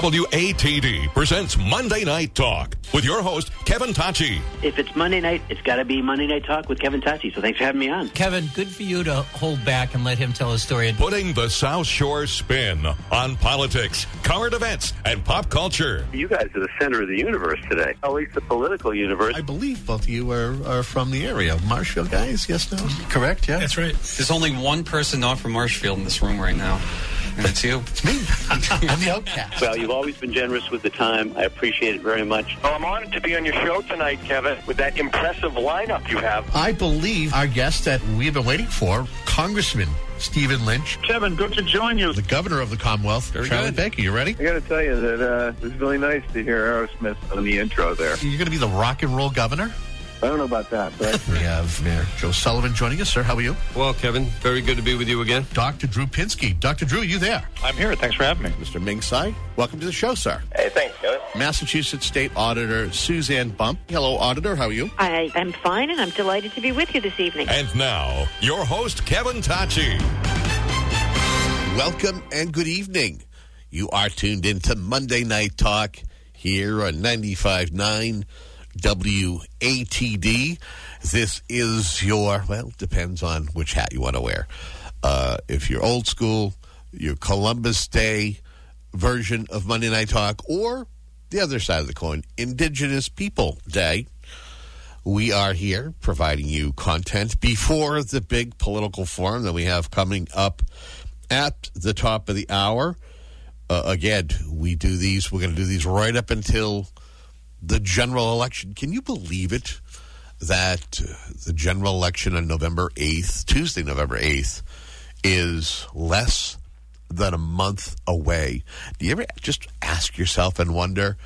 WATD presents Monday Night Talk with your host, Kevin Tocci. If it's Monday night, it's got to be Monday Night Talk with Kevin Tocci. So thanks for having me on. Kevin, good for you to hold back and let him tell his story. Putting the South Shore spin on politics, current events, and pop culture. You guys are the center of the universe today, at least the political universe. I believe both of you are, are from the area. Marshfield guys, yes, no? Correct, yeah? That's right. There's only one person not from Marshfield in this room right now. And it's you. It's me. I'm the outcast. Well, you've always been generous with the time. I appreciate it very much. Well, I'm honored to be on your show tonight, Kevin, with that impressive lineup you have. I believe our guest that we've been waiting for, Congressman Stephen Lynch, Kevin, good to join you. the governor of the Commonwealth, Charlie good. Baker. You ready? I got to tell you that uh, it was really nice to hear Aerosmith on the intro there. You're going to be the rock and roll governor? I don't know about that, but We have Mayor Joe Sullivan joining us. Sir, how are you? Well, Kevin, very good to be with you again. Dr. Drew Pinsky. Dr. Drew, are you there? I'm here. Thanks for having me. Mr. Ming Tsai, welcome to the show, sir. Hey, thanks, Kevin. Massachusetts State Auditor Suzanne Bump. Hello, Auditor. How are you? I am fine, and I'm delighted to be with you this evening. And now, your host, Kevin Tocci. Welcome and good evening. You are tuned into Monday Night Talk here on 95.9 WATD. This is your, well, depends on which hat you want to wear. Uh, if you're old school, your Columbus Day version of Monday Night Talk, or the other side of the coin, Indigenous People Day. We are here providing you content before the big political forum that we have coming up at the top of the hour. Uh, again, we do these, we're going to do these right up until the general election. Can you believe it that uh, the general election on November 8th, Tuesday, November 8th, is less than a month away? Do you ever just ask yourself and wonder,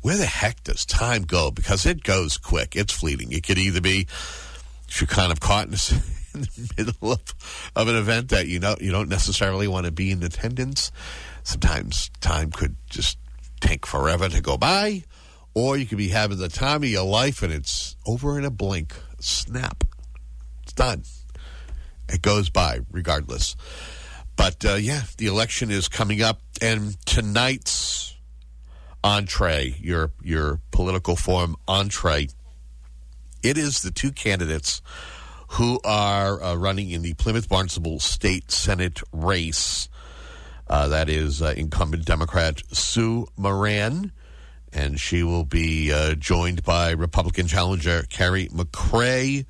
where the heck does time go? Because it goes quick, it's fleeting. It could either be you're kind of caught in, in the middle of, of an event that you know you don't necessarily want to be in attendance. Sometimes time could just take forever to go by, or you could be having the time of your life and it's over in a blink, snap, it's done. It goes by regardless. But uh, yeah, the election is coming up, and tonight's entree, your your political form entree, it is the two candidates who are uh, running in the Plymouth Barnstable State Senate race. Uh, that is uh, incumbent Democrat Sue Moran, and she will be uh, joined by Republican challenger Kari MacRae,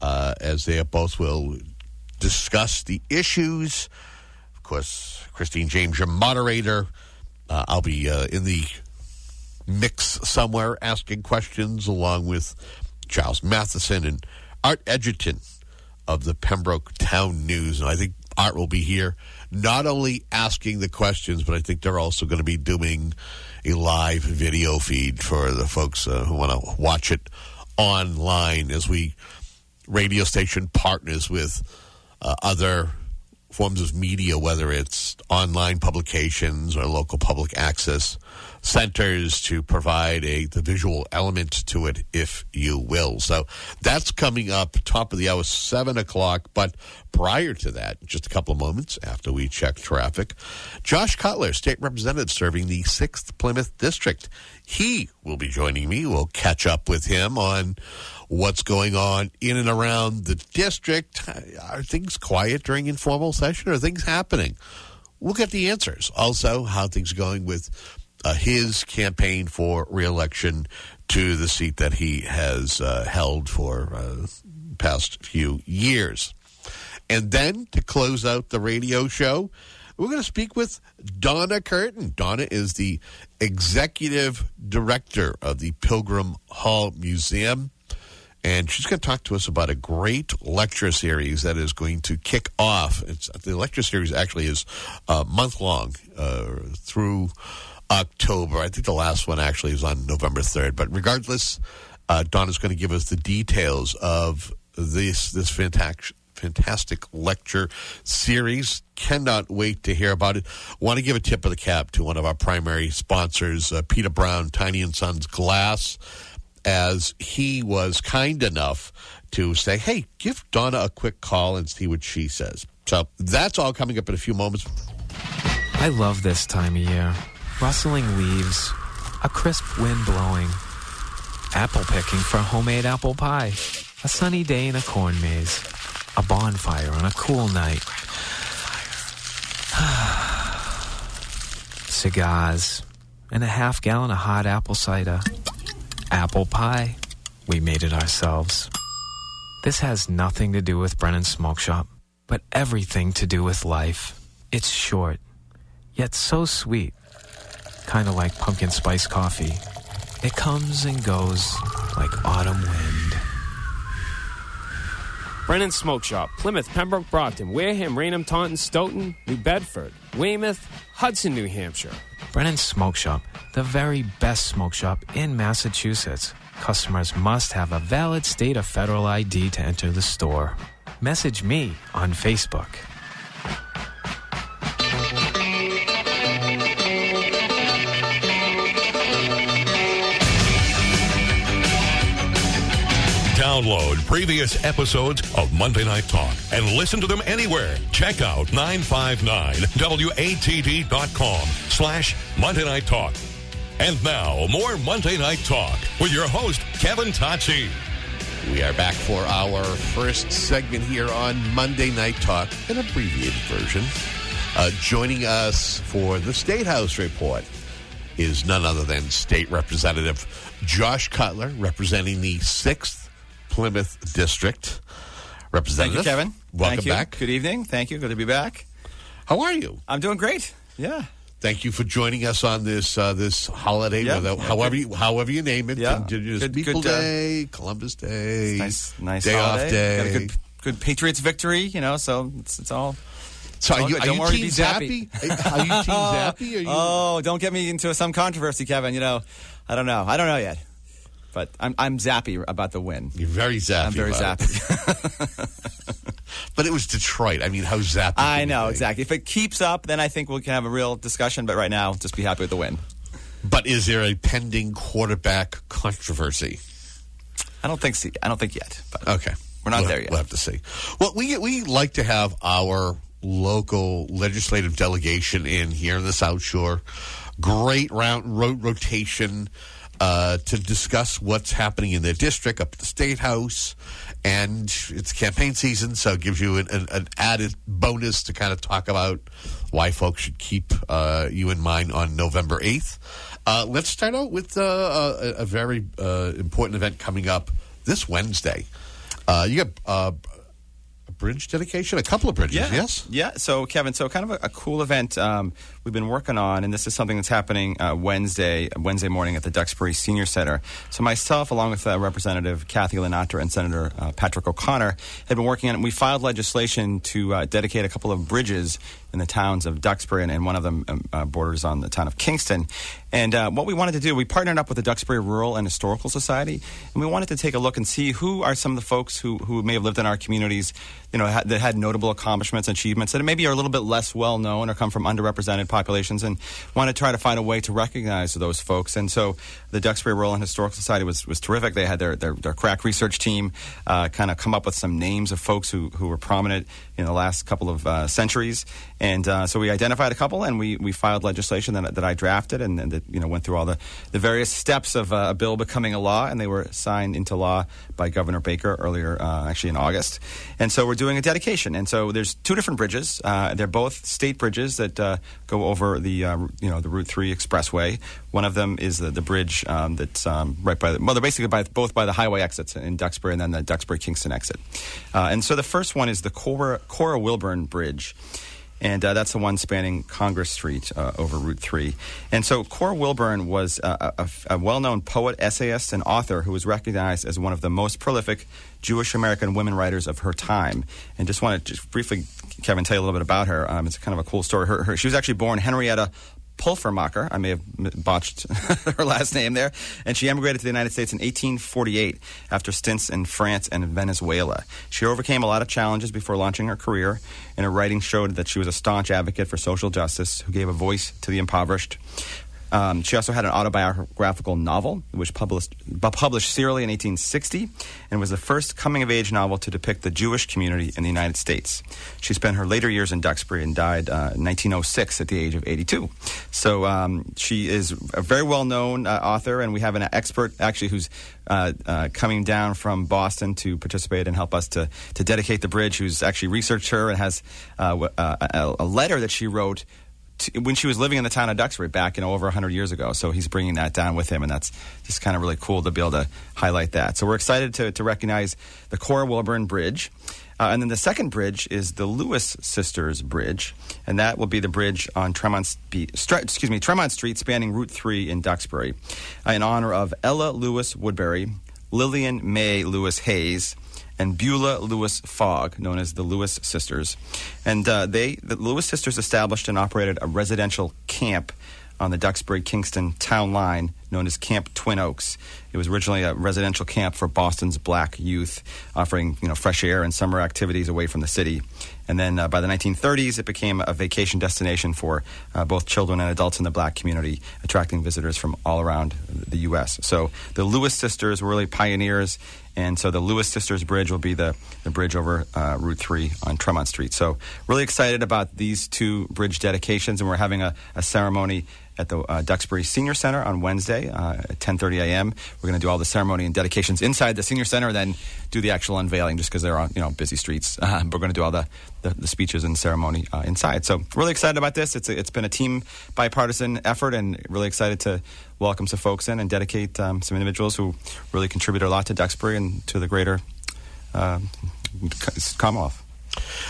uh, as they both will discuss the issues. Of course, Christine James, your moderator. Uh, I'll be uh, in the mix somewhere asking questions along with Charles Matheson and Art Edgerton of the Pembroke Town News. And I think Art will be here not only asking the questions, but I think they're also going to be doing a live video feed for the folks uh, who want to watch it online as we radio station partners with uh, other forms of media, whether it's online publications or local public access centers to provide a the visual element to it, if you will. So that's coming up top of the hour, seven o'clock. But prior to that, just a couple of moments after we check traffic, Josh Cutler, state representative serving the sixth Plymouth district, he will be joining me. We'll catch up with him on what's going on in and around the district. Are things quiet during informal session? Are things happening? We'll get the answers. Also, how things are going with uh, his campaign for reelection to the seat that he has uh, held for uh, past few years. And then to close out the radio show, we're going to speak with Donna Curtin. Donna is the executive director of the Pilgrim Hall Museum. And she's going to talk to us about a great lecture series that is going to kick off. It's, the lecture series actually is uh, month long uh, through October. I think the last one actually is on November 3rd. But regardless, uh, is going to give us the details of this this fantastic fantastic lecture series. Cannot wait to hear about it. Want to give a tip of the cap to one of our primary sponsors, uh, Peter Brown, Tiny and Sons Glass, as he was kind enough to say, "Hey, give Donna a quick call and see what she says." So that's all coming up in a few moments. I love this time of year. Rustling leaves, a crisp wind blowing, apple picking for homemade apple pie, a sunny day in a corn maze, a bonfire on a cool night. Cigars, and a half gallon of hot apple cider. Apple pie. We made it ourselves. This has nothing to do with Brennan's Smoke Shop, but everything to do with life. It's short, yet so sweet. Kind of like pumpkin spice coffee. It comes and goes like autumn wind. Brennan Smoke Shop, Plymouth, Pembroke, Brockton, Wareham, Raynham, Taunton, Stoughton, New Bedford, Weymouth, Hudson, New Hampshire. Brennan Smoke Shop, the very best smoke shop in Massachusetts. Customers must have a valid state or federal ID to enter the store. Message me on Facebook. Download previous episodes of Monday Night Talk and listen to them anywhere. Check out 959WATD.com slash Monday Night Talk. And now, more Monday Night Talk with your host, Kevin Tocci. We are back for our first segment here on Monday Night Talk, an abbreviated version. Uh, joining us for the State House report is none other than State Representative Josh Cutler, representing the 6th Plymouth District. Representative. Thank you, Kevin. Welcome Thank you. back. Good evening. Thank you. Good to be back. How are you? I'm doing great. Yeah. Thank you for joining us on this uh, this holiday, Yeah. whether, however you however you name it. Yeah. Indigenous Good- People good, uh, Day, Columbus Day, Nice, nice day holiday. off day. Got a good, good Patriots victory. You know, so it's, it's all. So are you, are you Team Zappe? Are you Team Zappe? You? Oh, don't get me into some controversy, Kevin. You know, I don't know. I don't know yet, but I'm I'm zappy about the win. You're very zappy. I'm very about it. zappy. But it was Detroit. I mean, how zappy? I know exactly. If it keeps up, then I think we can have a real discussion. But right now, just be happy with the win. But is there a pending quarterback controversy? I don't think so. I don't think yet. But Okay, We're not We'll- there yet. We'll have to see. Well, we we like to have our local legislative delegation in here in the South Shore. Great round ro- rotation uh, to discuss what's happening in their district up at the state house, and it's campaign season, so it gives you an, an, an added bonus to kind of talk about why folks should keep uh, you in mind on November eighth. Uh, let's start out with uh, a, a very uh, important event coming up this Wednesday. Uh, you got bridge dedication, a couple of bridges, Yeah. yes? Yeah. So, Kevin, so kind of a, a cool event um, we've been working on, and this is something that's happening uh, Wednesday, Wednesday morning at the Duxbury Senior Center. So, myself, along with uh, Representative Kathy LaNatra and Senator uh, Patrick O'Connor, have been working on it. We filed legislation to uh, dedicate a couple of bridges in the towns of Duxbury, and, and one of them um, uh, borders on the town of Kingston. And uh, what we wanted to do, we partnered up with the Duxbury Rural and Historical Society, and we wanted to take a look and see who are some of the folks who, who may have lived in our communities, you know, ha- that had notable accomplishments achievements that maybe are a little bit less well known or come from underrepresented populations, and want to try to find a way to recognize those folks. And so the Duxbury Rural and Historical Society was, was terrific. They had their, their, their crack research team uh, kind of come up with some names of folks who, who were prominent in the last couple of uh, centuries. And uh, so we identified a couple, and we, we filed legislation that, that I drafted, and, and that you know went through all the, the various steps of uh, a bill becoming a law, and they were signed into law by Governor Baker earlier, uh, actually in August. And so we're doing a dedication, and so there's two different bridges. Uh, they're both state bridges that uh, go over the uh, you know the Route Three Expressway. One of them is the, the bridge um, that's um, right by the, well, they're basically by, both by the highway exits in Duxbury and then the Duxbury Kingston exit. Uh, and so the first one is the Cora, Cora Wilburn Bridge. And uh, that's the one spanning Congress Street uh, over Route 3. And so Cora Wilburn was a, a, a well known poet, essayist, and author who was recognized as one of the most prolific Jewish American women writers of her time. And just want to just briefly, Kevin, tell you a little bit about her. Um, it's kind of a cool story. Her, her, she was actually born Henrietta Pulvermacher. I may have botched her last name there. And she emigrated to the United States in 1848 after stints in France and Venezuela. She overcame a lot of challenges before launching her career, and her writing showed that she was a staunch advocate for social justice who gave a voice to the impoverished. Um, she also had an autobiographical novel, which published published serially in 1860, and was the first coming of age novel to depict the Jewish community in the United States. She spent her later years in Duxbury and died uh, in 1906 at the age of 82. So um, she is a very well known uh, author, and we have an expert actually who's uh, uh, coming down from Boston to participate and help us to, to dedicate the bridge, who's actually researched her and has uh, uh, a, a letter that she wrote to, when she was living in the town of Duxbury back you know over 100 years ago. So he's bringing that down with him, and that's just kind of really cool to be able to highlight that. So we're excited to, to recognize the Cora Wilburn Bridge. Uh, and then the second bridge is the Lewis Sisters Bridge, and that will be the bridge on Tremont, Spe- Stre- excuse me, Tremont Street, spanning Route 3 in Duxbury, uh, in honor of Ella Lewis Woodbury, Lillian May Lewis Hayes, and Beulah Lewis Fogg, known as the Lewis Sisters. And uh, they, the Lewis Sisters, established and operated a residential camp on the Duxbury Kingston town line known as Camp Twin Oaks. It was originally a residential camp for Boston's black youth, offering you know fresh air and summer activities away from the city. And then uh, by the 1930s, it became a vacation destination for uh, both children and adults in the black community, attracting visitors from all around the U.S. So the Lewis sisters were really pioneers, and so the Lewis Sisters Bridge will be the, the bridge over uh, Route 3 on Tremont Street. So really excited about these two bridge dedications, and we're having a, a ceremony at the uh, Duxbury Senior Center on Wednesday uh, at 10:30 a.m. We're going to do all the ceremony and dedications inside the Senior Center, then do the actual unveiling, just because they're on you know busy streets. Uh, we're going to do all the, the, the speeches and ceremony uh, inside. So really excited about this. It's a, it's been a team bipartisan effort, and really excited to welcome some folks in and dedicate um, some individuals who really contributed a lot to Duxbury and to the greater uh, Commonwealth.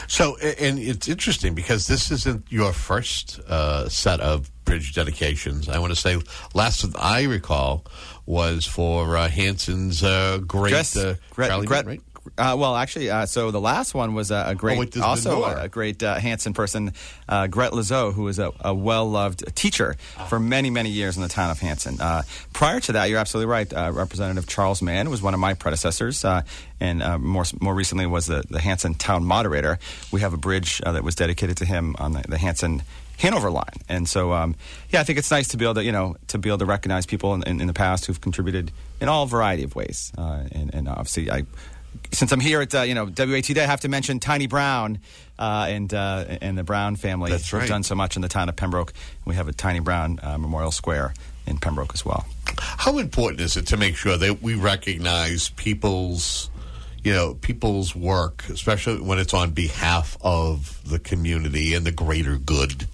So, and it's interesting because this isn't your first uh, set of bridge dedications. I want to say last one I recall was for uh, Hanson's uh, great Yes, uh, Gret- Charlie Gret- right? Uh, well, actually, uh, so the last one was a, a great, wait, also a, a great uh, Hanson person, uh, Gret Lazo, who was a, a well-loved teacher for many, many years in the town of Hanson. Uh, prior to that, you're absolutely right. Uh, Representative Charles Mann was one of my predecessors, uh, and uh, more more recently was the the Hanson town moderator. We have a bridge uh, that was dedicated to him on the, the Hanson. Hanover line, and so um, yeah, I think it's nice to be able to you know to be able to recognize people in, in, in the past who've contributed in all variety of ways, uh, and, and obviously I since I'm here at uh, you know WATD, I have to mention Tiny Brown uh, and uh, and the Brown family. That's right. done so much in the town of Pembroke. We have a Tiny Brown uh, Memorial Square in Pembroke as well. How important is it to make sure that we recognize people's, you know, people's work, especially when it's on behalf of the community and the greater good?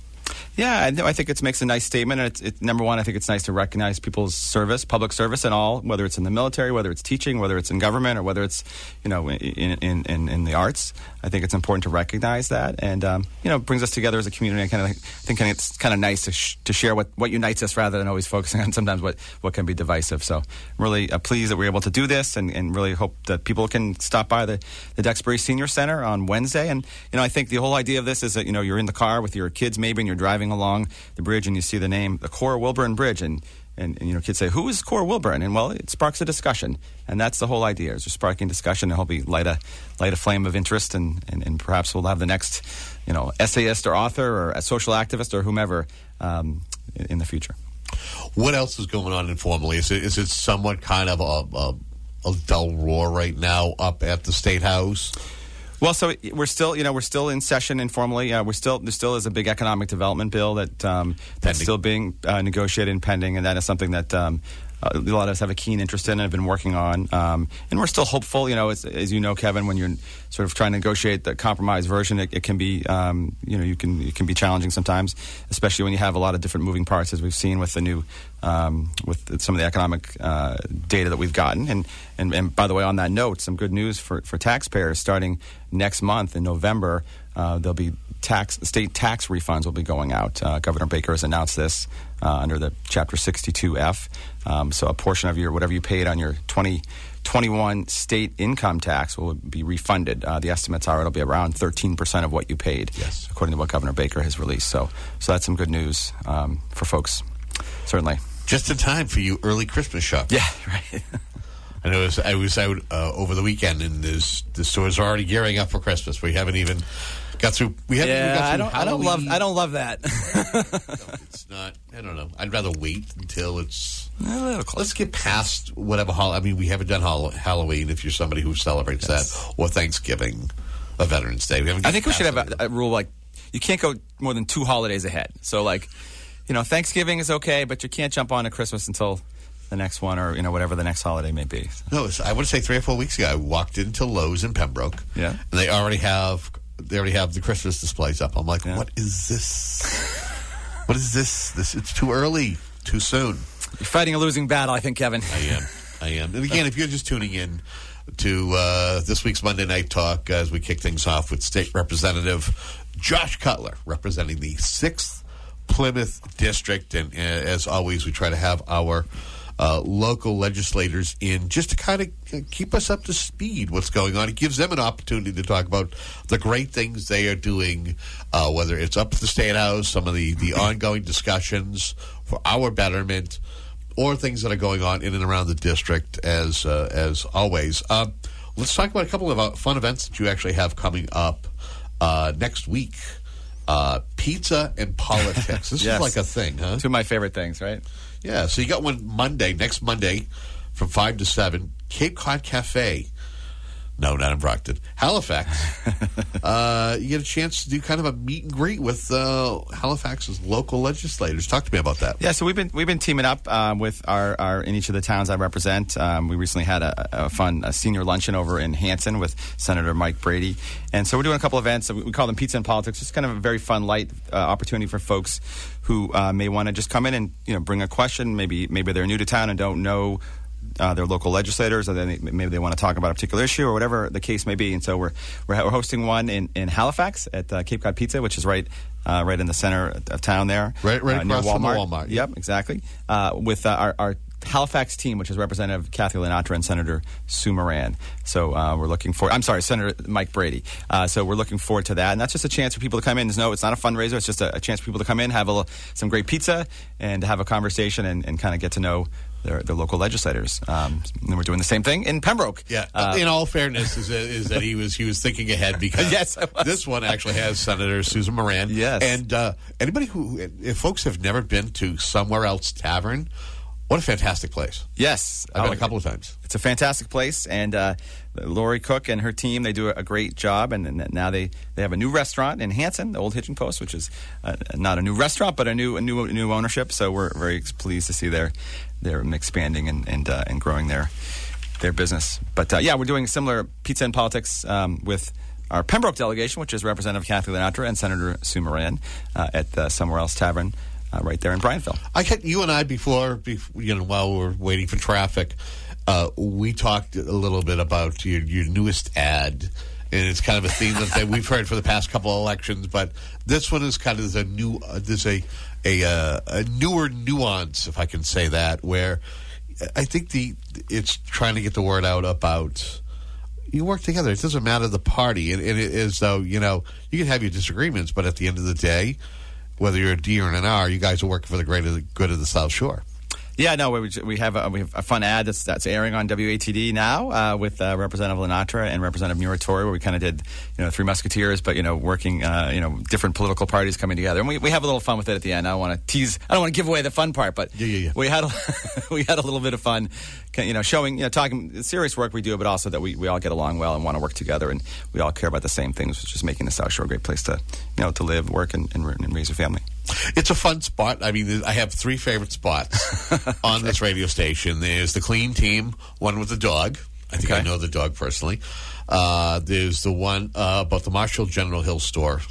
Yeah, I, think it makes a nice statement. And it's, it, number one, I think it's nice to recognize people's service, public service, and all, whether it's in the military, whether it's teaching, whether it's in government, or whether it's you know in in, in, in the arts. I think it's important to recognize that, and um, you know, brings us together as a community. I kind of think it's kind of nice to, sh- to share what, what unites us rather than always focusing on sometimes what, what can be divisive. So, I'm really uh, pleased that we're able to do this, and, and really hope that people can stop by the, the Duxbury Senior Center on Wednesday. And you know, I think the whole idea of this is that you know you're in the car with your kids maybe, and you're driving along the bridge, and you see the name, the Cora Wilburn Bridge, and and, and you know, kids say, "Who is Cora Wilburn?" And well, it sparks a discussion, and that's the whole idea: is sparking discussion, and hopefully light a light a flame of interest, and, and, and perhaps we'll have the next, you know, essayist or author or a social activist or whomever um, in, in the future. What else is going on informally? Is it is it somewhat kind of a, a, a dull roar right now up at the state house? Well, so we're still, you know, we're still in session informally. Uh, we're still there still is a big economic development bill that um, that's still being uh, negotiated and pending, and that is something that. Um, a lot of us have a keen interest in and have been working on, um, and we're still hopeful. You know, as, as you know, Kevin, when you're sort of trying to negotiate the compromise version, it, it can be, um, you know, you can it can be challenging sometimes, especially when you have a lot of different moving parts, as we've seen with the new, um, with some of the economic uh, data that we've gotten. And, and and by the way, on that note, some good news for for taxpayers starting next month in November. Uh, there'll be tax state tax refunds will be going out. Uh, Governor Baker has announced this uh, under the Chapter 62F. Um, so a portion of your whatever you paid on your 2021 state income tax will be refunded. Uh, the estimates are it'll be around 13 percent of what you paid, yes. according to what Governor Baker has released. So so that's some good news um, for folks, certainly. Just in time for you early Christmas shop. Yeah, right. I know I was, I was out uh, over the weekend, and there's, the stores are already gearing up for Christmas. We haven't even got through. We had. we yeah, got I don't. I don't love. Halloween. I don't love that. It's not. I don't know. I'd rather wait until it's. A. Let's get past whatever. I mean, we haven't done Hall- Halloween. If you're somebody who celebrates that, or Thanksgiving, or Veterans Day, we haven't. I think we should have a, a rule like you can't go more than two holidays ahead. So like, you know, Thanksgiving is okay, but you can't jump on to Christmas until the next one or you know whatever the next holiday may be. No, I want to say three or four weeks ago, I walked into Lowe's in Pembroke. Yeah. and they already have they already have the Christmas displays up. I'm like, what is this? what is this? This it's too early, too soon. You're fighting a losing battle, I think, Kevin. I am. I am. And again, if you're just tuning in to uh, this week's Monday Night Talk, as we kick things off with State Representative Josh Cutler, representing the sixth Plymouth District, and uh, as always, we try to have our uh, local legislators in just to kind of keep us up to speed what's going on. It gives them an opportunity to talk about the great things they are doing, uh, whether it's up at the State House, some of the, the ongoing discussions for our betterment, or things that are going on in and around the district as uh, as always. Um, let's talk about a couple of uh, fun events that you actually have coming up uh, next week. Uh, pizza and politics. This Yes. is like a thing, huh? Two of my favorite things, right? Yeah, so you got one Monday, next Monday, from five to seven, Cape Cod Cafe. No, not in Brockton, Halifax. uh, you get a chance to do kind of a meet and greet with uh, Halifax's local legislators. Talk to me about that. Yeah, so we've been we've been teaming up um, with our, our in each of the towns I represent. Um, we recently had a, a fun a senior luncheon over in Hanson with Senator Mike Brady, and so we're doing a couple events. We, we call them Pizza and Politics. It's kind of a very fun, light uh, opportunity for folks who uh, may want to just come in and you know bring a question. Maybe maybe they're new to town and don't know uh, their local legislators, or they, maybe they want to talk about a particular issue, or whatever the case may be. And so we're we're, we're hosting one in, in Halifax at uh, Cape Cod Pizza, which is right uh, right in the center of town there, Right- right uh, across from the Walmart. Walmart. Yep, exactly. Uh, with uh, our, our Halifax team, which is Representative Kathy LaNatra and Senator Sue Moran. So uh, we're looking for. I'm sorry, Senator Mike Brady. Uh, so we're looking forward to that, and that's just a chance for people to come in. There's no, it's not a fundraiser. It's just a, a chance for people to come in, have a, some great pizza, and have a conversation, and, and kind of get to know their, their local legislators. Um, and we're doing the same thing in Pembroke. Yeah. Uh, in all fairness, is that, is that he was he was thinking ahead because Yes, this one actually has Senator Susan Moran. Yes. and uh, anybody who if folks have never been to Somewhere Else Tavern, what a fantastic place! Yes, I've been Oh, a couple of times. It's a fantastic place, and uh, Lori Cook and her team they do a great job. And, and now they, they have a new restaurant in Hanson, the Old Hitching Post, which is uh, not a new restaurant, but a new a new new ownership. So we're very pleased to see their their expanding and and, uh, and growing their their business. But uh, yeah, we're doing similar pizza and politics um, with. Our Pembroke delegation, which is Representative Kathy LaNatra and Senator Sue Moran uh, at the Somewhere Else Tavern, uh, right there in Bryantville. I had you and I before, before you know, while we were waiting for traffic, uh, we talked a little bit about your, your newest ad, and it's kind of a theme that we've heard for the past couple of elections. But this one is kind of the new. Uh, a a, uh, a newer nuance, if I can say that, where I think the it's trying to get the word out about. You work together. It doesn't matter the party, and, and it is though you know you can have your disagreements, but at the end of the day, whether you're a D or an R, you guys are working for the greater good of the South Shore. Yeah, no, we, we have a, we have a fun ad that's that's airing on WATD now uh, with uh, Representative LaNatra and Representative Muratore, where we kind of did you know Three Musketeers, but you know working uh, you know different political parties coming together, and we, we have a little fun with it at the end. I don't want to tease, I don't want to give away the fun part, but Yeah, yeah, yeah. we had a, we had a little bit of fun, you know, showing you know talking serious work we do, but also that we, we all get along well and want to work together, and we all care about the same things, which is making the South Shore a great place to you know to live, work, and, and, and raise a family. It's a fun spot. I mean, I have three favorite spots on this radio station. There's the clean team, one with the dog. I think I know the dog personally. Uh, there's the one uh, about the Marshall General Hill store.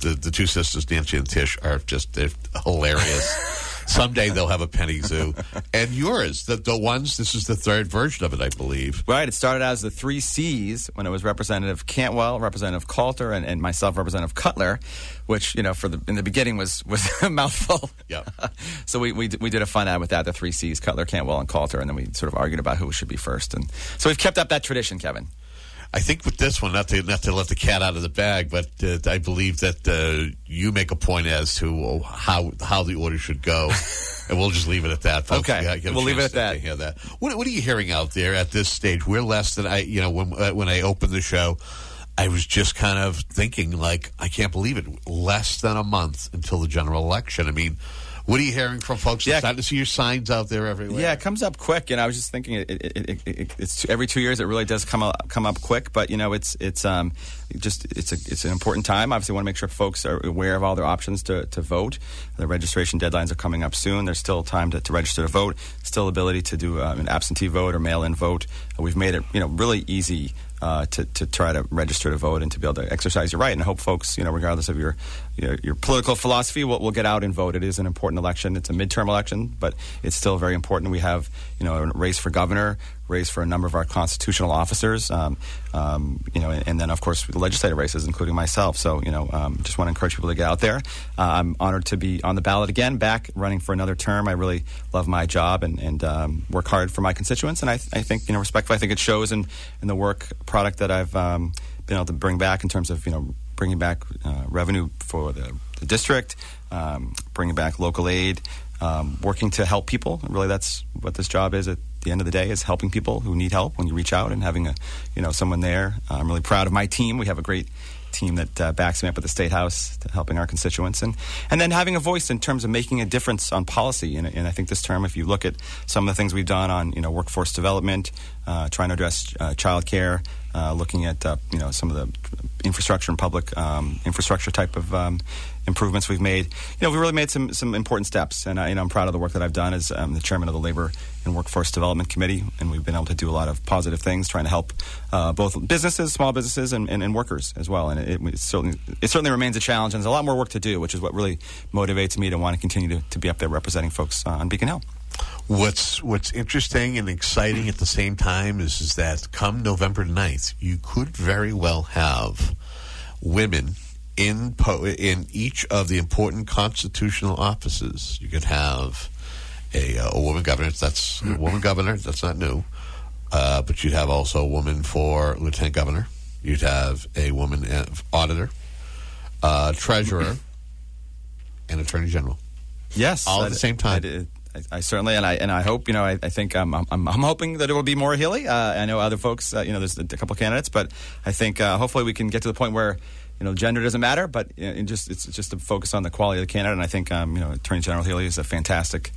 The the two sisters, Nancy and Tish, are just they're hilarious. Someday they'll have a penny zoo. And yours, the the ones. This is the third version of it, I believe. Right. It started as the three C's when it was Representative Cantwell, Representative Calter, and, and myself, Representative Cutler, which you know for the in the beginning was was a mouthful. Yeah. so we, we we did a fun ad with that, the three C's: Cutler, Cantwell, and Calter, and then we sort of argued about who should be first. And so we've kept up that tradition, Kevin. I think with this one, not to not to let the cat out of the bag, but uh, I believe that uh, you make a point as to how how the order should go, and we'll just leave it at that. folks. Okay. Yeah, We'll leave it at that. hear that. What, what are you hearing out there at this stage? We're less than I, you know, when uh, when I opened the show. I was just kind of thinking, like, I can't believe it. Less than a month until the general election. I mean, what are you hearing from folks? Yeah. starting to see your signs out there everywhere. Yeah, it comes up quick, and I was just thinking, it, it, it, it it's every two years. It really does come up, come up quick, but you know, it's it's um, just it's a it's an important time. Obviously, want to make sure folks are aware of all their options to, to vote. The registration deadlines are coming up soon. There's still time to, to register to vote. Still ability to do um, an absentee vote or mail-in vote. We've made it you know really easy uh, to, to try to register to vote and to be able to exercise your right. And I hope folks, you know, regardless of your your, your political philosophy, will, will get out and vote. It is an important election. It's a midterm election, but it's still very important. We have, you know, a race for governor, race for a number of our constitutional officers, um, um, you know, and, and, then of course the legislative races, including myself. So you know, um, just want to encourage people to get out there. Uh, I'm honored to be on the ballot again, back running for another term. I really love my job and, and um, work hard for my constituents, and I, I, think you know, respectfully, I think it shows in, in the work product that I've um, been able to bring back in terms of you know bringing back uh, revenue for the, the district, um, bringing back local aid. Um, working to help people. Really, that's what this job is. At the end of the day, is helping people who need help when you reach out and having a, you know, someone there. I'm really proud of my team. We have a great team that uh, backs me up at the state house, helping our constituents, and and then having a voice in terms of making a difference on policy. And, and I think this term, if you look at some of the things we've done on you know workforce development, uh, trying to address uh, child care, uh, looking at uh, you know some of the infrastructure and public um, infrastructure type of um, improvements we've made. You know, we really made some some important steps, and I, you know, I'm proud of the work that I've done as um, the chairman of the Labor and Workforce Development Committee, and we've been able to do a lot of positive things, trying to help uh, both businesses, small businesses, and, and, and workers as well. And it, it, certainly it certainly remains a challenge, and there's a lot more work to do, which is what really motivates me to want to continue to, to be up there representing folks uh, on Beacon Hill. What's what's interesting and exciting at the same time is is that come November 9th, you could very well have women in po- in each of the important constitutional offices. You could have a, uh, a woman governor. That's a woman governor. That's not new. Uh, but you'd have also a woman for lieutenant governor. You'd have a woman uh, auditor, uh, treasurer, and attorney general. Yes, all at the same time. I, I, certainly and I and I hope you know I, I think um, I'm, I'm, hoping that it will be more Healey. Uh, I know other folks uh, you know there's a couple candidates, but I think uh, hopefully we can get to the point where you know gender doesn't matter, but you know, just it's just to focus on the quality of the candidate. And I think um, you know Attorney General Healey is a fantastic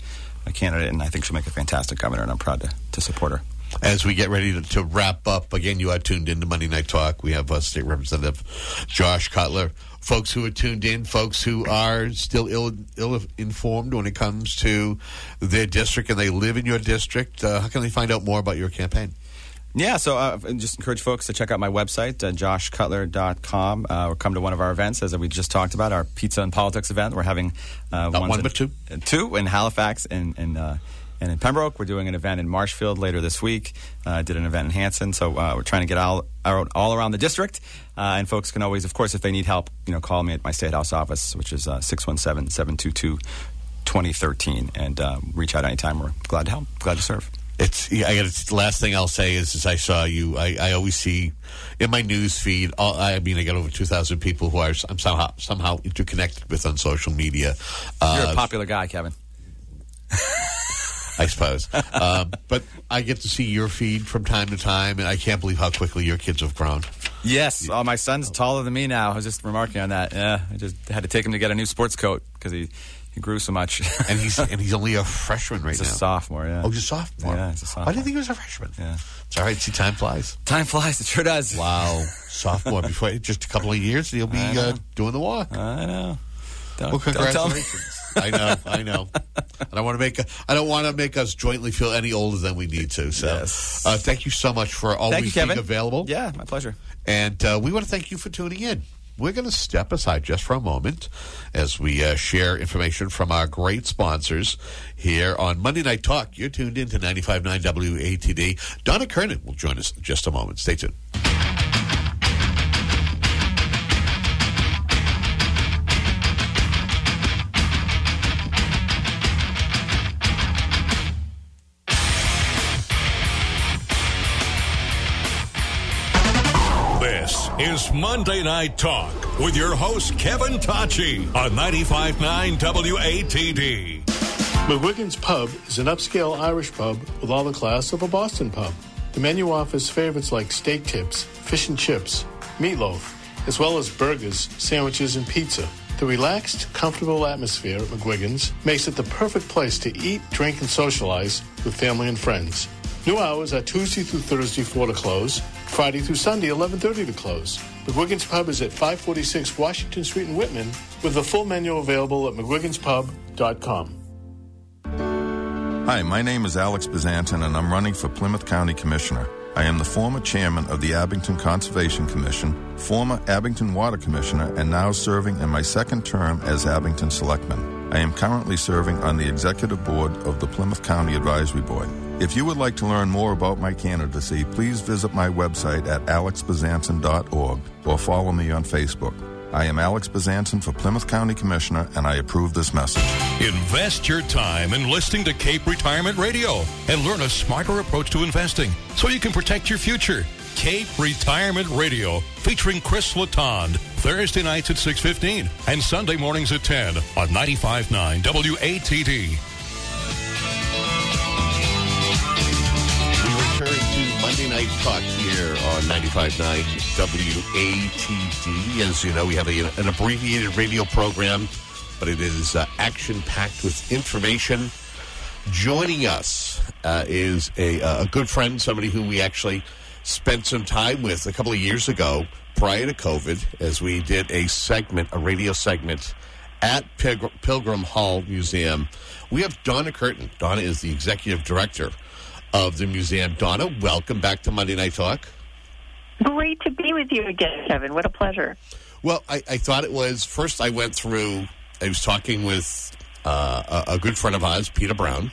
uh, candidate, and I think she'll make a fantastic governor, and I'm proud to, to support her. As we get ready to, to, wrap up, again, you are tuned in to Monday Night Talk. We have uh, State Representative Josh Cutler folks who are tuned in, folks who are still ill, ill informed when it comes to their district and they live in your district. Uh, how can they find out more about your campaign? Yeah, so uh, just encourage folks to check out my website, uh, joshcutler.com, uh, or come to one of our events, as we just talked about, our Pizza and Politics event. We're having uh, one, but two. Two in Halifax and, and uh, and in Pembroke. We're doing an event in Marshfield later this week. Uh, did an event in Hanson, so uh, we're trying to get all all around the district. Uh, and folks can always, of course, if they need help, you know, call me at my state house office, which is uh, 617 722 2013, and uh, reach out anytime. We're glad to help, glad to serve. It's I got the last thing I'll say is, is I saw you. I, I always see in my news feed. All, I mean, I got over two thousand people who are I'm somehow somehow interconnected with on social media. You're a popular guy, Kevin. I suppose. um, but I get to see your feed from time to time, and I can't believe how quickly your kids have grown. Yes. Oh, my son's taller than me now. I was just remarking on that. Yeah, I just had to take him to get a new sports coat because he he grew so much. and he's and he's only a freshman right he's now. He's a sophomore, yeah. Oh, he's a sophomore. Yeah, he's a sophomore. Why did you think he was a freshman? Yeah. It's all right. See, time flies. Time flies. It sure does. Wow. sophomore. Before just a couple of years, he'll be uh, doing the walk. I know. Don't, well, congratulations. I know, I know. I don't want to make I don't want to make us jointly feel any older than we need to. So, yes. uh, thank you so much for always being available. Yeah, my pleasure. And uh, we want to thank you for tuning in. We're going to step aside just for a moment as we uh, share information from our great sponsors here on Monday Night Talk. You're tuned in to 95.9 WATD. Donna Curtin will join us in just a moment. Stay tuned. Is Monday Night Talk with your host, Kevin Tocci on 95.9 WATD. McGuigan's Pub is an upscale Irish pub with all the class of a Boston pub. The menu offers favorites like steak tips, fish and chips, meatloaf, as well as burgers, sandwiches, and pizza. The relaxed, comfortable atmosphere at McGuigan's makes it the perfect place to eat, drink, and socialize with family and friends. New hours are Tuesday through Thursday, 4 to close, Friday through Sunday, 11.30 to close. McGuigan's Pub is at 546 Washington Street in Whitman, with the full menu available at mcguiganspub.com. Hi, my name is Alex Bazantin, and I'm running for Plymouth County Commissioner. I am the former chairman of the Abington Conservation Commission, former Abington Water Commissioner, and now serving in my second term as Abington Selectman. I am currently serving on the executive board of the Plymouth County Advisory Board. If you would like to learn more about my candidacy, please visit my website at alexbazantin.org or follow me on Facebook. I am Alex Bazantin for Plymouth County Commissioner, and I approve this message. Invest your time in listening to Cape Retirement Radio and learn a smarter approach to investing so you can protect your future. Cape Retirement Radio featuring Chris Latond Thursday nights at 6:15 and Sunday mornings at 10 on 95.9 WATD. Night Talk here on 95.9 WATD. As you know, we have a, an abbreviated radio program, but it is uh, action-packed with information. Joining us uh, is a, a good friend, somebody who we actually spent some time with a couple of years ago prior to COVID as we did a segment, a radio segment at Pilgrim Hall Museum. We have Donna Curtin. Donna is the executive director of the museum. Donna, welcome back to Monday Night Talk. Great to be with you again, Kevin. What a pleasure. Well, I, I thought it was first. I went through. I was talking with uh, a, a good friend of ours, Peter Brown.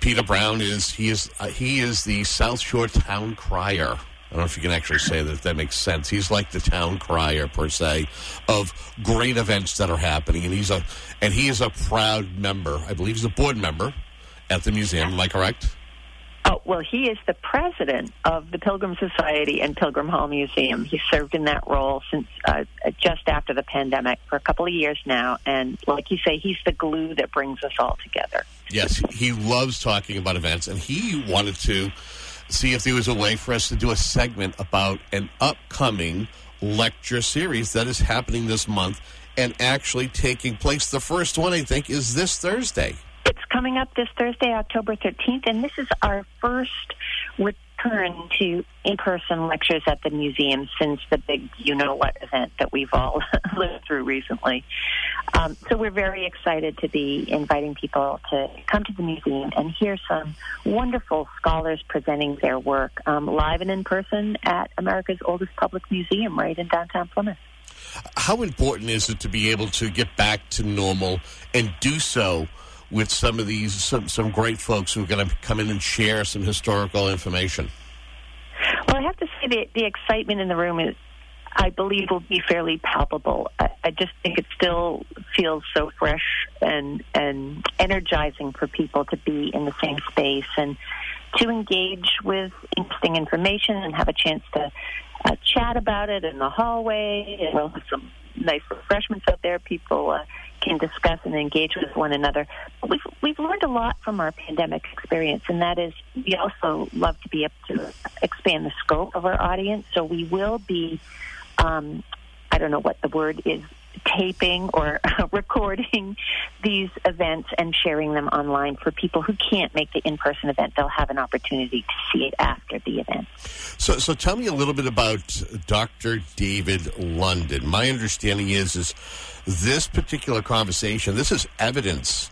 Peter Brown is he is uh, he is the South Shore town crier. I don't know if you can actually say that if that makes sense. He's like the town crier per se of great events that are happening, and he's a and he is a proud member. I believe he's a board member at the museum. Am I correct? Oh, well, he is the president of the Pilgrim Society and Pilgrim Hall Museum. He served in that role since uh, just after the pandemic for a couple of years now. And like you say, he's the glue that brings us all together. Yes, he loves talking about events, and he wanted to see if there was a way for us to do a segment about an upcoming lecture series that is happening this month and actually taking place. The first one, I think, is this Thursday. It's coming up this Thursday, October 13th, and this is our first return to in-person lectures at the museum since the big you-know-what event that we've all lived through recently. Um, so we're very excited to be inviting people to come to the museum and hear some wonderful scholars presenting their work um, live and in person at America's oldest public museum right in downtown Plymouth. How important is it to be able to get back to normal and do so with some of these some, some great folks who are going to come in and share some historical information? Well, I have to say the, the excitement in the room is, I believe, will be fairly palpable. I, I just think it still feels so fresh and and energizing for people to be in the same space and to engage with interesting information and have a chance to uh, chat about it in the hallway. And we'll have some nice refreshments out there. People uh, can discuss and engage with one another. We've we've learned a lot from our pandemic experience, and that is we also love to be able to expand the scope of our audience. So we will be, um, I don't know what the word is, taping or recording these events and sharing them online for people who can't make the in-person event. They'll have an opportunity to see it after the event. So, so tell me a little bit about Dr. David Landon. My understanding is is this particular conversation. This is evidence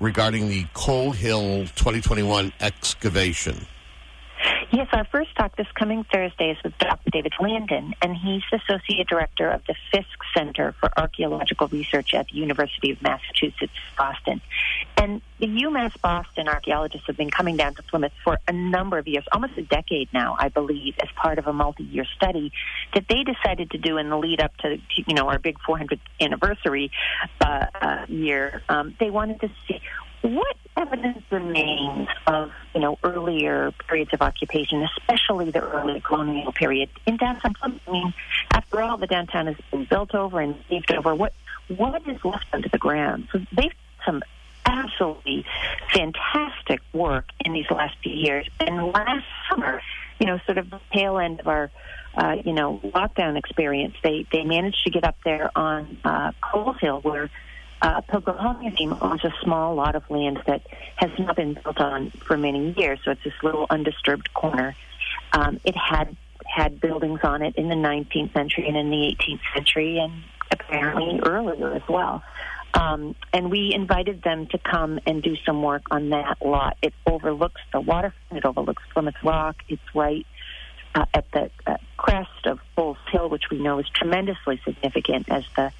regarding the Coal Hill 2021 excavation. Yes, our first talk this coming Thursday is with Dr. David Landon, and he's Associate Director of the Fiske Center for Archaeological Research at the University of Massachusetts, Boston. And the UMass Boston archaeologists have been coming down to Plymouth for a number of years, almost a decade now, I believe, as part of a multi-year study that they decided to do in the lead up to, you know, our big 400th anniversary uh, uh, year. Um, they wanted to see what evidence remains of you know earlier periods of occupation, especially the early colonial period in downtown Plymouth? I mean, after all, the downtown has been built over and paved over. What what is left under the ground? So they've done some absolutely fantastic work in these last few years. And last summer, you know, sort of the tail end of our uh, you know, lockdown experience. They they managed to get up there on uh, Coles Hill, where uh, Pilgrim owns a small lot of land that has not been built on for many years. So it's this little undisturbed corner. Um, it had had buildings on it in the 19th century and in the 18th century, and apparently earlier as well. Um, and we invited them to come and do some work on that lot. It overlooks the waterfront. It overlooks Plymouth Rock. It's right uh, at the uh, crest of Bulls Hill, which we know is tremendously significant as the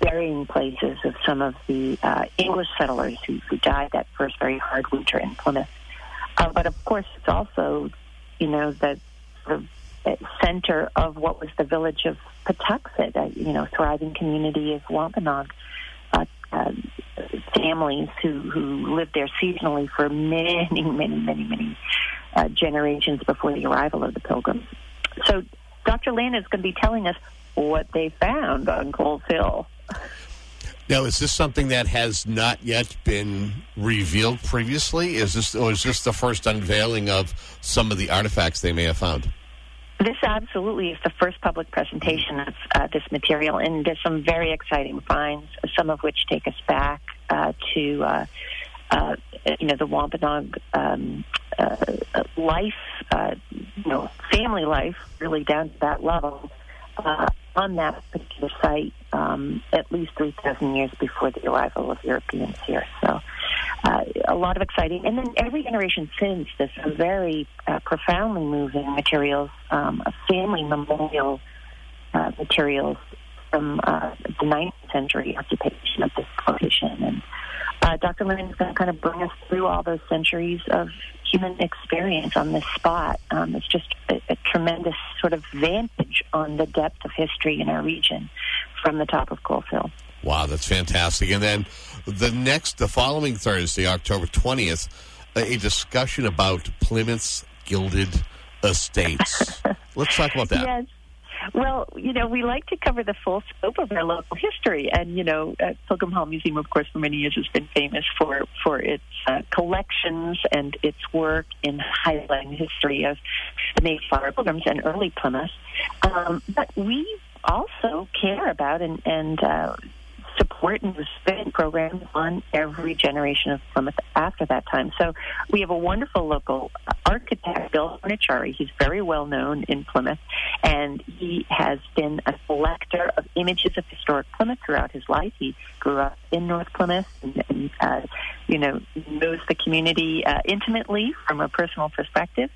burying places of some of the uh, English settlers who, who died that first very hard winter in Plymouth. Uh, but of course, it's also, you know, the uh, center of what was the village of Patuxet, a you know, thriving community of Wampanoag uh, uh, families who, who lived there seasonally for many, many, many, many uh, generations before the arrival of the pilgrims. So Dr. Lynn is going to be telling us what they found on Coles Hill. Now, is this something that has not yet been revealed previously? Is this, or is this the first unveiling of some of the artifacts they may have found? This absolutely is the first public presentation of uh, this material, and there's some very exciting finds, some of which take us back uh, to, uh, uh you know, the Wampanoag um, uh, life, uh, you know, family life, really down to that level on that particular site um, at least 3,000 years before the arrival of Europeans here. So uh, a lot of exciting. And then every generation since, some very uh, profoundly moving materials, um, family memorial uh, materials from uh, the 9th century occupation of this location. And uh, Dr. Landon is going to kind of bring us through all those centuries of human experience on this spot. Um, it's just a, a, tremendous sort of vantage on the depth of history in our region from the top of Hill. Wow, that's fantastic. And then the next, the following Thursday, October 20th, a discussion about Plymouth's Gilded Estates. Let's talk about that. Yes. Well, you know, we like to cover the full scope of our local history, and you know, uh, Pilgrim Hall Museum, of course, for many years has been famous for for its uh, collections and its work in highlighting the history of the Mayflower Pilgrims and early Plymouth. Um, but we also care about and and uh, support and spend programs on every generation of Plymouth after that time. So we have a wonderful local architect, Bill Hornichari. He's very well known in Plymouth, and he has been a collector of images of historic Plymouth throughout his life. He grew up in North Plymouth and, and uh, you know, knows the community uh, intimately from a personal perspective.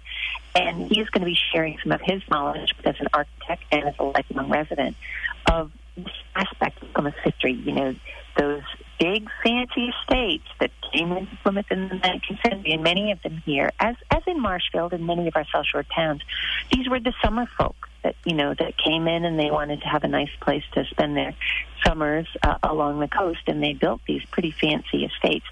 And he's going to be sharing some of his knowledge as an architect and as a lifelong resident of aspect of Plymouth history. You know, those big fancy estates that came into Plymouth in the 19th century, and many of them here, as as in Marshfield and many of our South Shore towns, these were the summer folk that you know that came in and they wanted to have a nice place to spend their summers uh, along the coast, and they built these pretty fancy estates.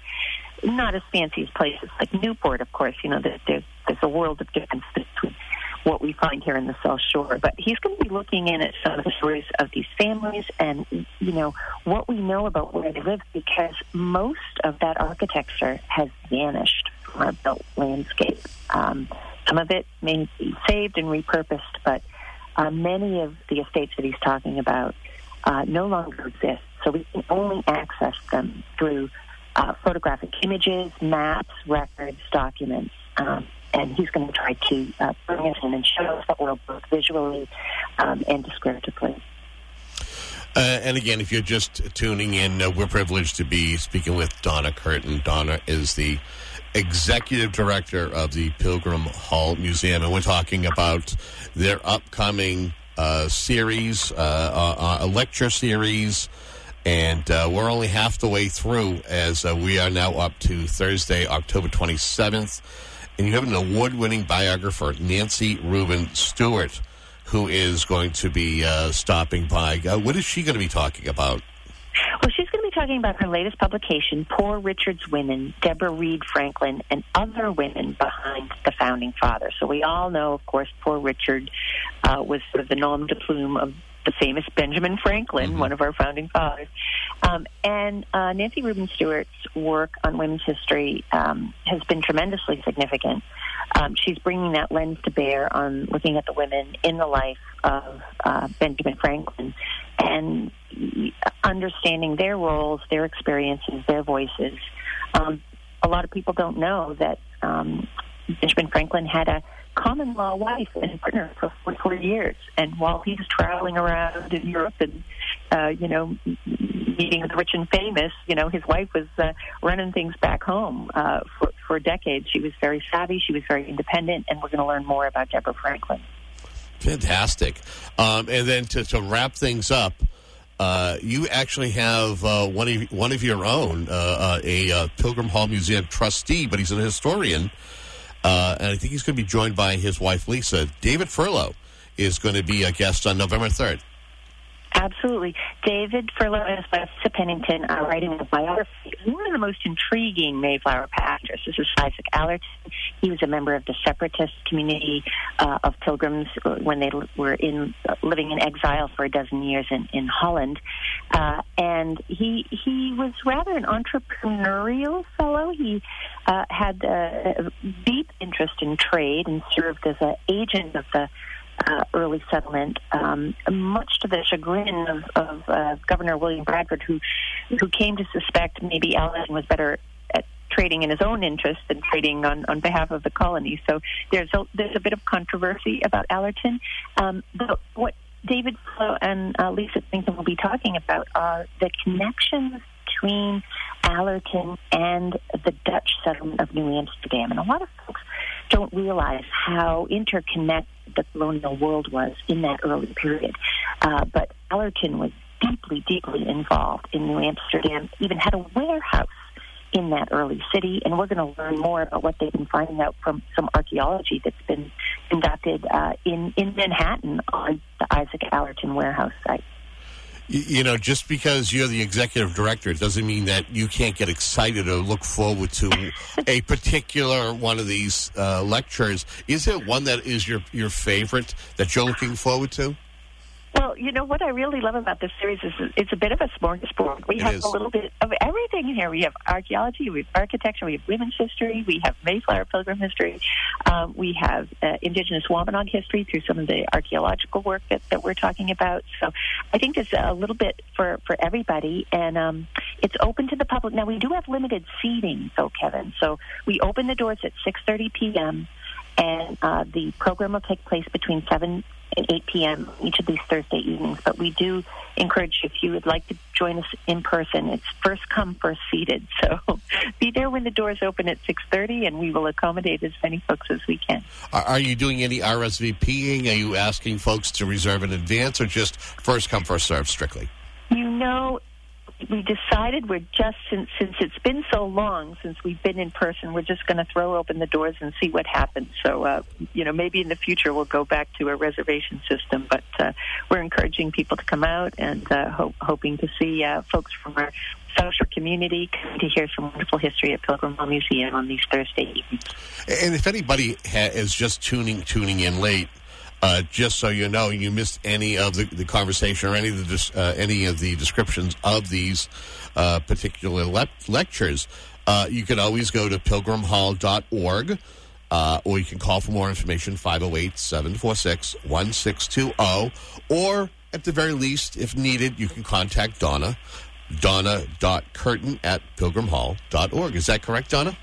Not as fancy as places like Newport, of course. You know, there's there's a world of difference between what we find here in the South Shore. But he's going to be looking in at some of the stories of these families and, you know, what we know about where they live because most of that architecture has vanished from our built landscape. Um, some of it may be saved and repurposed, but uh, many of the estates that he's talking about uh, no longer exist. So we can only access them through uh, photographic images, maps, records, documents. Um, and he's going to try to uh, bring us in and show us the world both visually um, and descriptively. Uh, and again, if you're just tuning in, uh, we're privileged to be speaking with Donna Curtin. Donna is the executive director of the Pilgrim Hall Museum, and we're talking about their upcoming uh, series, uh, a lecture series. And uh, we're only half the way through as uh, we are now up to Thursday, October 27th and you have an award winning biographer, Nancy Rubin Stuart, who is going to be uh, stopping by. Uh, what is she going to be talking about? Well, she's going to be talking about her latest publication, Poor Richard's Women, Deborah Read Franklin, and Other Women Behind the Founding Fathers. So we all know, of course, Poor Richard uh, was sort of the nom de plume of the famous Benjamin Franklin, one of our founding fathers. Um, and uh, Nancy Rubin Stuart's work on women's history um, has been tremendously significant. Um, she's bringing that lens to bear on looking at the women in the life of uh, Benjamin Franklin and understanding their roles, their experiences, their voices. Um, a lot of people don't know that um, Benjamin Franklin had a common law wife and partner for 44 years. And while he's traveling around in Europe and, uh, you know, meeting the rich and famous, you know, his wife was uh, running things back home uh, for, for decades. She was very savvy, she was very independent, and we're going to learn more about Deborah Franklin. Fantastic. Um, and then to, to wrap things up, uh, you actually have uh, one of one of your own, uh, uh a uh, Pilgrim Hall Museum trustee, but he's an historian, uh, and I think he's going to be joined by his wife Lisa. David Furlow is going to be a guest on November third. Absolutely. David Furlow and Lisa Pennington are writing a biography one of the most intriguing Mayflower pastors. This is Isaac Allerton. He was a member of the separatist community uh, of pilgrims when they were in uh, living in exile for a dozen years in, in Holland. Uh, and he he was rather an entrepreneurial fellow. He uh, had a deep interest in trade and served as an agent of the uh, early settlement, um, much to the chagrin of, of uh, Governor William Bradford, who who came to suspect maybe Allerton was better at trading in his own interest than trading on, on behalf of the colony. So there's a, there's a bit of controversy about Allerton. Um, but what David Furlow and uh, Lisa Pennington will be talking about are the connections between Allerton and the Dutch settlement of New Amsterdam. And a lot of folks don't realize how interconnected the colonial world was in that early period. Uh, but Allerton was deeply, deeply involved in New Amsterdam, even had a warehouse in that early city, and we're going to learn more about what they've been finding out from some archaeology that's been conducted uh, in in Manhattan on the Isaac Allerton warehouse site you know, just because you're the executive director doesn't mean that you can't get excited or look forward to a particular one of these uh, lectures. Is it one that is your your favorite that you're looking forward to? Well, you know what I really love about this series is it's a bit of a smorgasbord. We it have is. a little bit of everything in here. We have archaeology, we have architecture, we have women's history, we have Mayflower Pilgrim history, um, we have uh, indigenous Wampanoag history through some of the archaeological work that, that we're talking about. So I think there's a little bit for, for everybody, and um, it's open to the public. Now, we do have limited seating, though, Kevin. So we open the doors at 6.30 p.m., and uh, the program will take place between 7 and 8 p.m. each of these Thursday evenings. But we do encourage you, if you would like to join us in person, it's first come, first seated. So be there when the doors open at 6.30, and we will accommodate as many folks as we can. Are, are you doing any RSVPing? Are you asking folks to reserve in advance or just first come, first serve strictly? You know, we decided we're just since since it's been so long since we've been in person, we're just going to throw open the doors and see what happens. So, uh, you know, maybe in the future we'll go back to a reservation system, but uh, we're encouraging people to come out and uh, ho- hoping to see uh, folks from our social community to hear some wonderful history at Pilgrim Hall Museum on these Thursday evenings. And if anybody ha- is just tuning tuning in late, uh, just so you know, you missed any of the, the conversation or any of the uh, any of the descriptions of these uh, particular le- lectures, uh, you can always go to pilgrimhall.org. Uh, or you can call for more information 508 746 1620. Or at the very least, if needed, you can contact Donna. Donna.curtin at pilgrimhall.org. Is that correct, Donna?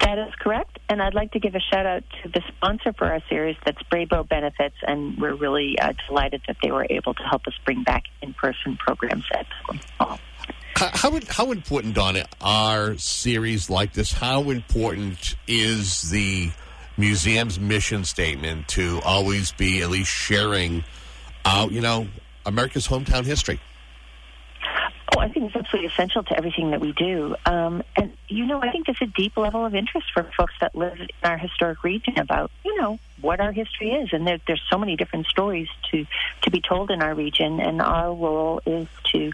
That is correct. And I'd like to give a shout out to the sponsor for our series, that's Brabo Benefits, and we're really uh, delighted that they were able to help us bring back in person programs at How, how, how important, Donna, are series like this? How important is the museum's mission statement to always be at least sharing out, you know, America's hometown history? Oh, I think it's absolutely essential to everything that we do. Um, and, you know, I think there's a deep level of interest for folks that live in our historic region about, you know, what our history is. And there, there's so many different stories to, to be told in our region. And our role is to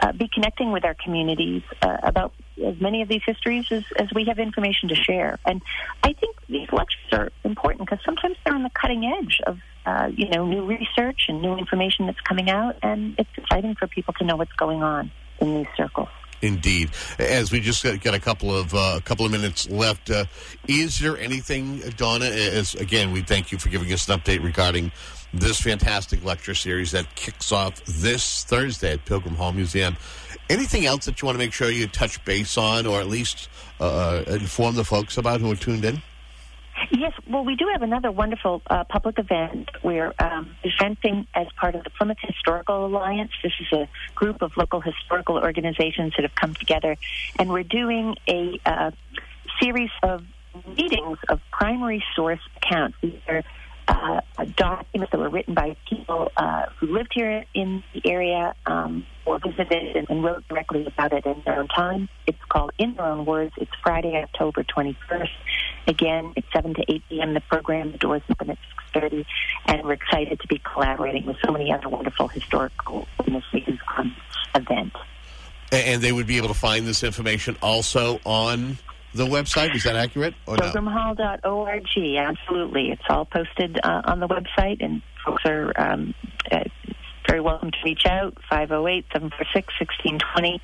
uh, be connecting with our communities uh, about as many of these histories as, as we have information to share. And I think these lectures are important because sometimes they're on the cutting edge of uh, you know new research and new information that's coming out, and it's exciting for people to know what's going on in these circles. Indeed. As we just got, got a couple of uh, a couple of minutes left, uh, is there anything, Donna? As again, we thank you for giving us an update regarding this fantastic lecture series that kicks off this Thursday at Pilgrim Hall Museum. Anything else that you want to make sure you touch base on, or at least uh, inform the folks about who are tuned in? Yes, well, we do have another wonderful uh, public event. We're um, presenting as part of the Plymouth Historical Alliance. This is a group of local historical organizations that have come together, and we're doing a uh, series of readings of primary source accounts. These are uh, documents that were written by people uh, who lived here in the area um, or visited and, and, wrote directly about it in their own time. It's called In Their Own Words. It's Friday, October 21st. Again, it's 7 to 8 p.m. The program, the doors open at 6.30, and we're excited to be collaborating with so many other wonderful historical witnesses on event. And they would be able to find this information also on the website? Is that accurate? Or Pilgrimhall.org. Absolutely. It's all posted uh, on the website, and folks are um, uh, very welcome to reach out 508 746 1620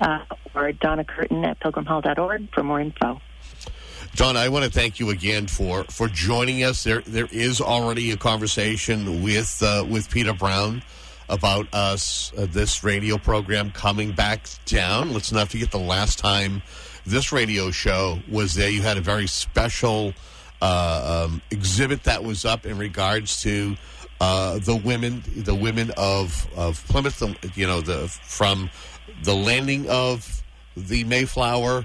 uh, or Donna Curtin at pilgrimhall.org for more info. Don, I want to thank you again for, for joining us. There there is already a conversation with uh, with Peter Brown about us uh, this radio program coming back down. Let's not forget the last time this radio show was there. You had a very special uh, um, exhibit that was up in regards to uh, the women, the women of of Plymouth. You know, the from the landing of the Mayflower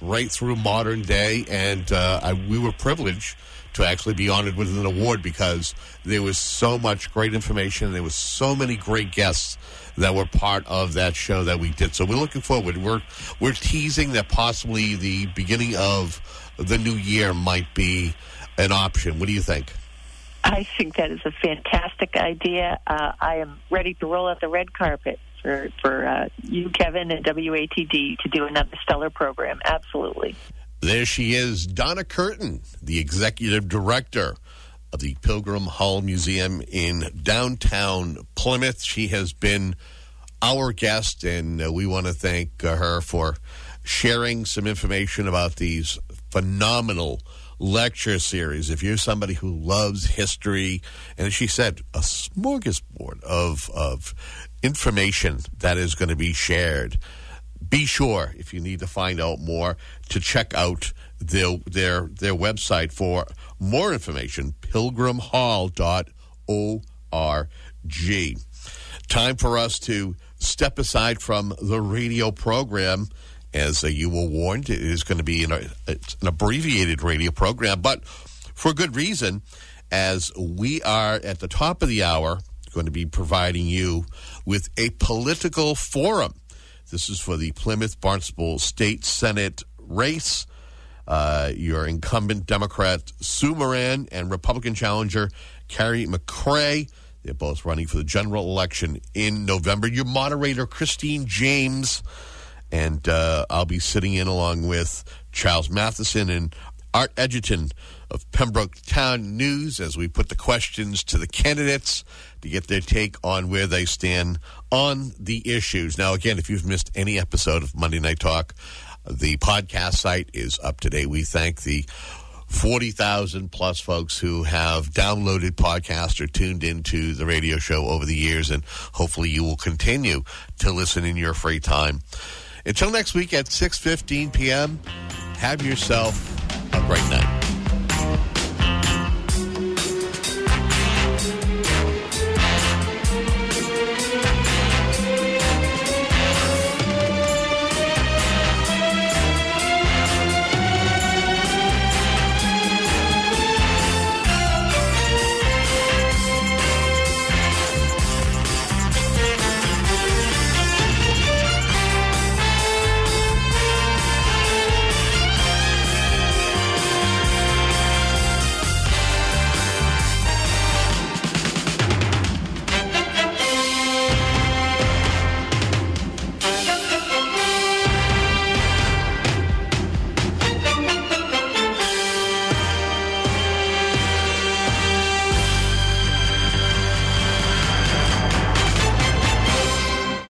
right through modern day, and uh, I, we were privileged to actually be honored with an award because there was so much great information. There was so many great guests that were part of that show that we did. So we're looking forward. We're we're teasing that possibly the beginning of the new year might be an option. What do you think? I think that is a fantastic idea. Uh, I am ready to roll out the red carpet for for uh, you, Kevin, and WATD to do another stellar program. Absolutely. There she is, Donna Curtin, the executive director of the Pilgrim Hall Museum in downtown Plymouth. She has been our guest, and uh, we want to thank uh, her for sharing some information about these phenomenal lecture series. If you're somebody who loves history, and as she said, a smorgasbord of, of information that is going to be shared, be sure, if you need to find out more, to check out their their their website for more information, pilgrimhall.org. Time for us to step aside from the radio program. As uh, you were warned, it is going to be an, an abbreviated radio program, but for good reason, as we are at the top of the hour going to be providing you with a political forum. This is for the Plymouth Barnstable State Senate race uh, your incumbent Democrat Sue Moran and Republican challenger Kari MacRae. They're both running for the general election in November. Your moderator, Christine James, and uh, I'll be sitting in along with Charles Matheson and Art Edgerton of Pembroke Town News as we put the questions to the candidates to get their take on where they stand on the issues. Now, again, if you've missed any episode of Monday Night Talk, the podcast site is up to date. We thank the 40,000 plus folks who have downloaded podcasts or tuned into the radio show over the years, and hopefully you will continue to listen in your free time. Until next week at 6.15 p.m., have yourself great night.